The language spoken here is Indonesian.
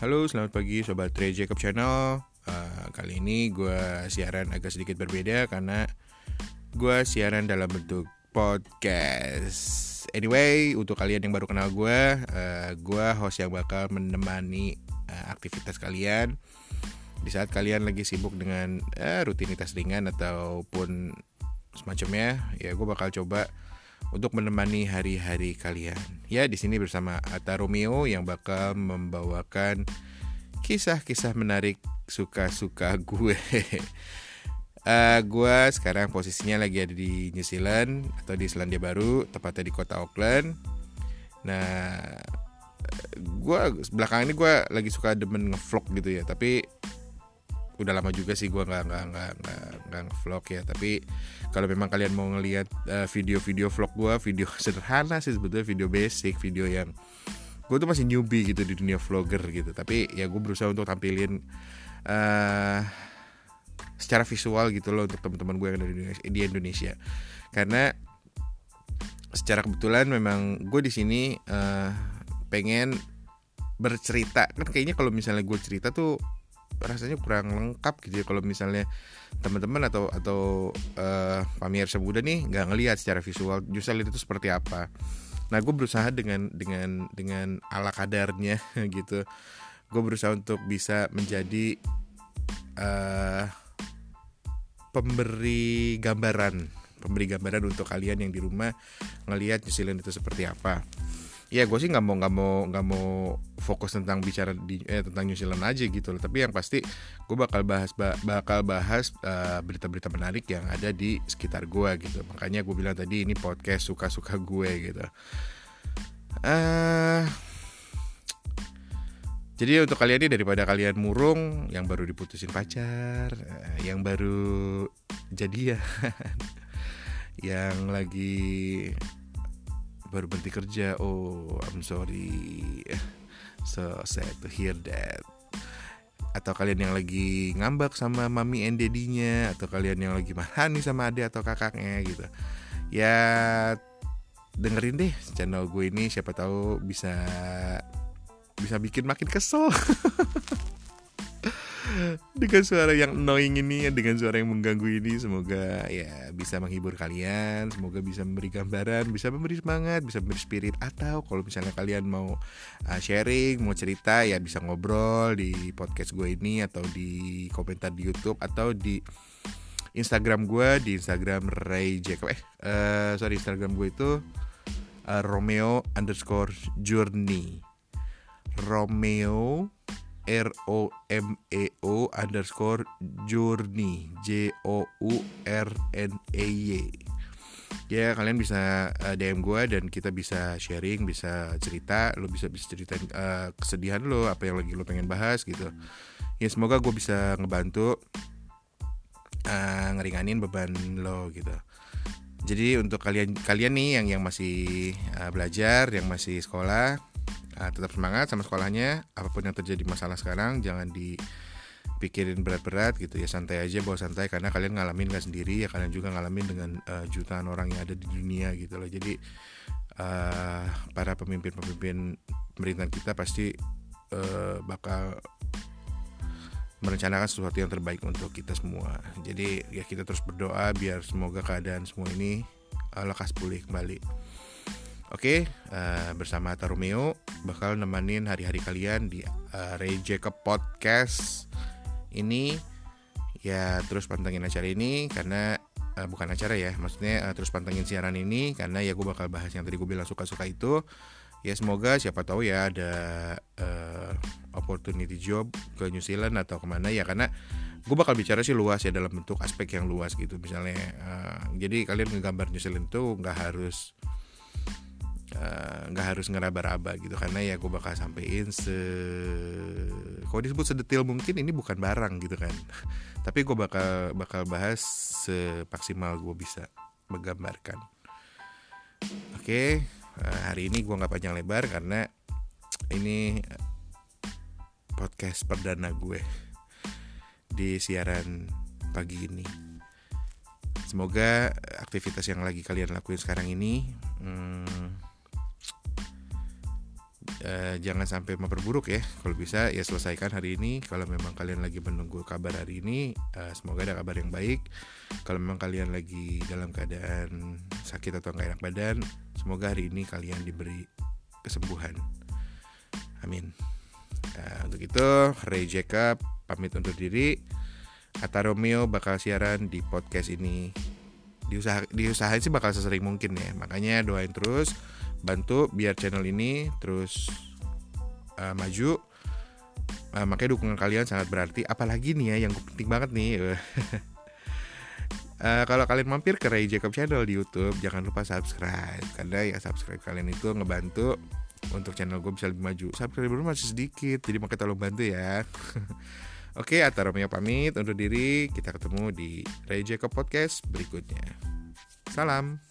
Halo, selamat pagi Sobat Trey Jacob Channel. Uh, Kali ini gue siaran agak sedikit berbeda karena gue siaran dalam bentuk podcast. Anyway, untuk kalian yang baru kenal gue uh, Gue host yang bakal menemani uh, aktivitas kalian. Di saat kalian lagi sibuk dengan uh, rutinitas ringan ataupun semacamnya Ya gue bakal coba untuk menemani hari-hari kalian. Ya, di sini bersama Ata Romeo yang bakal membawakan kisah-kisah menarik suka-suka gue. uh, gue sekarang posisinya lagi ada di New Zealand atau di Selandia Baru, tepatnya di kota Auckland. Nah, gue belakangan ini gue lagi suka demen ngevlog gitu ya, tapi udah lama juga sih gue nggak nggak nggak nggak vlog ya. Tapi kalau memang kalian mau ngelihat uh, video-video vlog gue video sederhana sih sebetulnya video basic video yang gue tuh masih newbie gitu di dunia vlogger gitu. Tapi ya gue berusaha untuk tampilin uh, secara visual gitu loh untuk teman-teman gue yang ada di Indonesia, di Indonesia. Karena secara kebetulan memang gue di sini uh, pengen bercerita. Kan kayaknya kalau misalnya gue cerita tuh rasanya kurang lengkap gitu ya kalau misalnya teman-teman atau atau uh, pemirsa muda nih nggak ngelihat secara visual justru itu seperti apa. Nah gue berusaha dengan dengan dengan ala kadarnya gitu. Gue berusaha untuk bisa menjadi uh, pemberi gambaran pemberi gambaran untuk kalian yang di rumah ngelihat Zealand itu seperti apa ya gue sih nggak mau nggak mau nggak mau fokus tentang bicara di eh, tentang New Zealand aja gitu loh. Tapi yang pasti gue bakal bahas bakal bahas eh, berita-berita menarik yang ada di sekitar gue gitu. Makanya gue bilang tadi ini podcast suka-suka gue gitu. Uh, jadi untuk kalian ini daripada kalian murung yang baru diputusin pacar, yang baru jadian, yang lagi baru berhenti kerja. Oh I'm sorry. So sad to hear that. Atau kalian yang lagi ngambak sama mami and daddy-nya atau kalian yang lagi marah nih sama adik atau kakaknya gitu. Ya dengerin deh channel gue ini. Siapa tahu bisa bisa bikin makin kesel dengan suara yang annoying ini dengan suara yang mengganggu ini semoga ya bisa menghibur kalian semoga bisa memberi gambaran bisa memberi semangat bisa memberi spirit atau kalau misalnya kalian mau uh, sharing mau cerita ya bisa ngobrol di podcast gue ini atau di komentar di YouTube atau di Instagram gue di Instagram Ray Jacob. Eh uh, sorry Instagram gue itu uh, Romeo underscore Journey. Romeo R O M E O underscore journey J O U R N E Y. Ya kalian bisa uh, DM gue dan kita bisa sharing bisa cerita. Lo bisa bisa cerita uh, kesedihan lo apa yang lagi lo pengen bahas gitu. Ya semoga gue bisa ngebantu uh, ngeringanin beban lo gitu. Jadi untuk kalian kalian nih yang yang masih uh, belajar yang masih sekolah uh, tetap semangat sama sekolahnya apa pun yang terjadi masalah sekarang jangan dipikirin berat-berat gitu ya santai aja bawa santai karena kalian ngalamin gak sendiri ya kalian juga ngalamin dengan uh, jutaan orang yang ada di dunia gitu loh jadi uh, para pemimpin-pemimpin pemerintahan kita pasti uh, bakal merencanakan sesuatu yang terbaik untuk kita semua. Jadi ya kita terus berdoa biar semoga keadaan semua ini uh, lekas pulih kembali. Oke, uh, bersama Tarumeo bakal nemenin hari-hari kalian di uh, Ray Jacob Podcast ini. Ya terus pantengin acara ini karena uh, bukan acara ya, maksudnya uh, terus pantengin siaran ini karena ya gue bakal bahas yang tadi gue bilang suka-suka itu. Ya semoga siapa tahu ya ada uh, opportunity job ke New Zealand atau ke mana ya karena gue bakal bicara sih luas ya dalam bentuk aspek yang luas gitu misalnya. Uh, jadi kalian ngegambar New Zealand tuh nggak harus Eh, nggak uh, harus ngeraba-raba gitu karena ya gue bakal sampein se kalau disebut sedetil mungkin ini bukan barang gitu kan. Tapi gue bakal bakal bahas semaksimal gue bisa menggambarkan. Oke okay, uh, eh, hari ini gue nggak panjang lebar karena ini podcast perdana gue di siaran pagi ini. Semoga aktivitas yang lagi kalian lakuin sekarang ini hmm, uh, jangan sampai memperburuk ya. Kalau bisa ya selesaikan hari ini. Kalau memang kalian lagi menunggu kabar hari ini uh, semoga ada kabar yang baik. Kalau memang kalian lagi dalam keadaan sakit atau nggak enak badan semoga hari ini kalian diberi kesembuhan. Amin. Uh, untuk itu Ray Jacob pamit undur diri. Kata Romeo bakal siaran di podcast ini diusah diusahain sih bakal sesering mungkin ya. Makanya doain terus bantu biar channel ini terus uh, maju. Uh, makanya dukungan kalian sangat berarti. Apalagi nih ya yang penting banget nih. Uh, kalau kalian mampir ke Ray Jacob Channel di YouTube jangan lupa subscribe. Karena ya subscribe kalian itu ngebantu untuk channel gue bisa lebih maju. Subscriber masih sedikit jadi makanya tolong bantu ya Oke, Atta Romeo pamit undur diri. Kita ketemu di Ray Jacob Podcast berikutnya. Salam.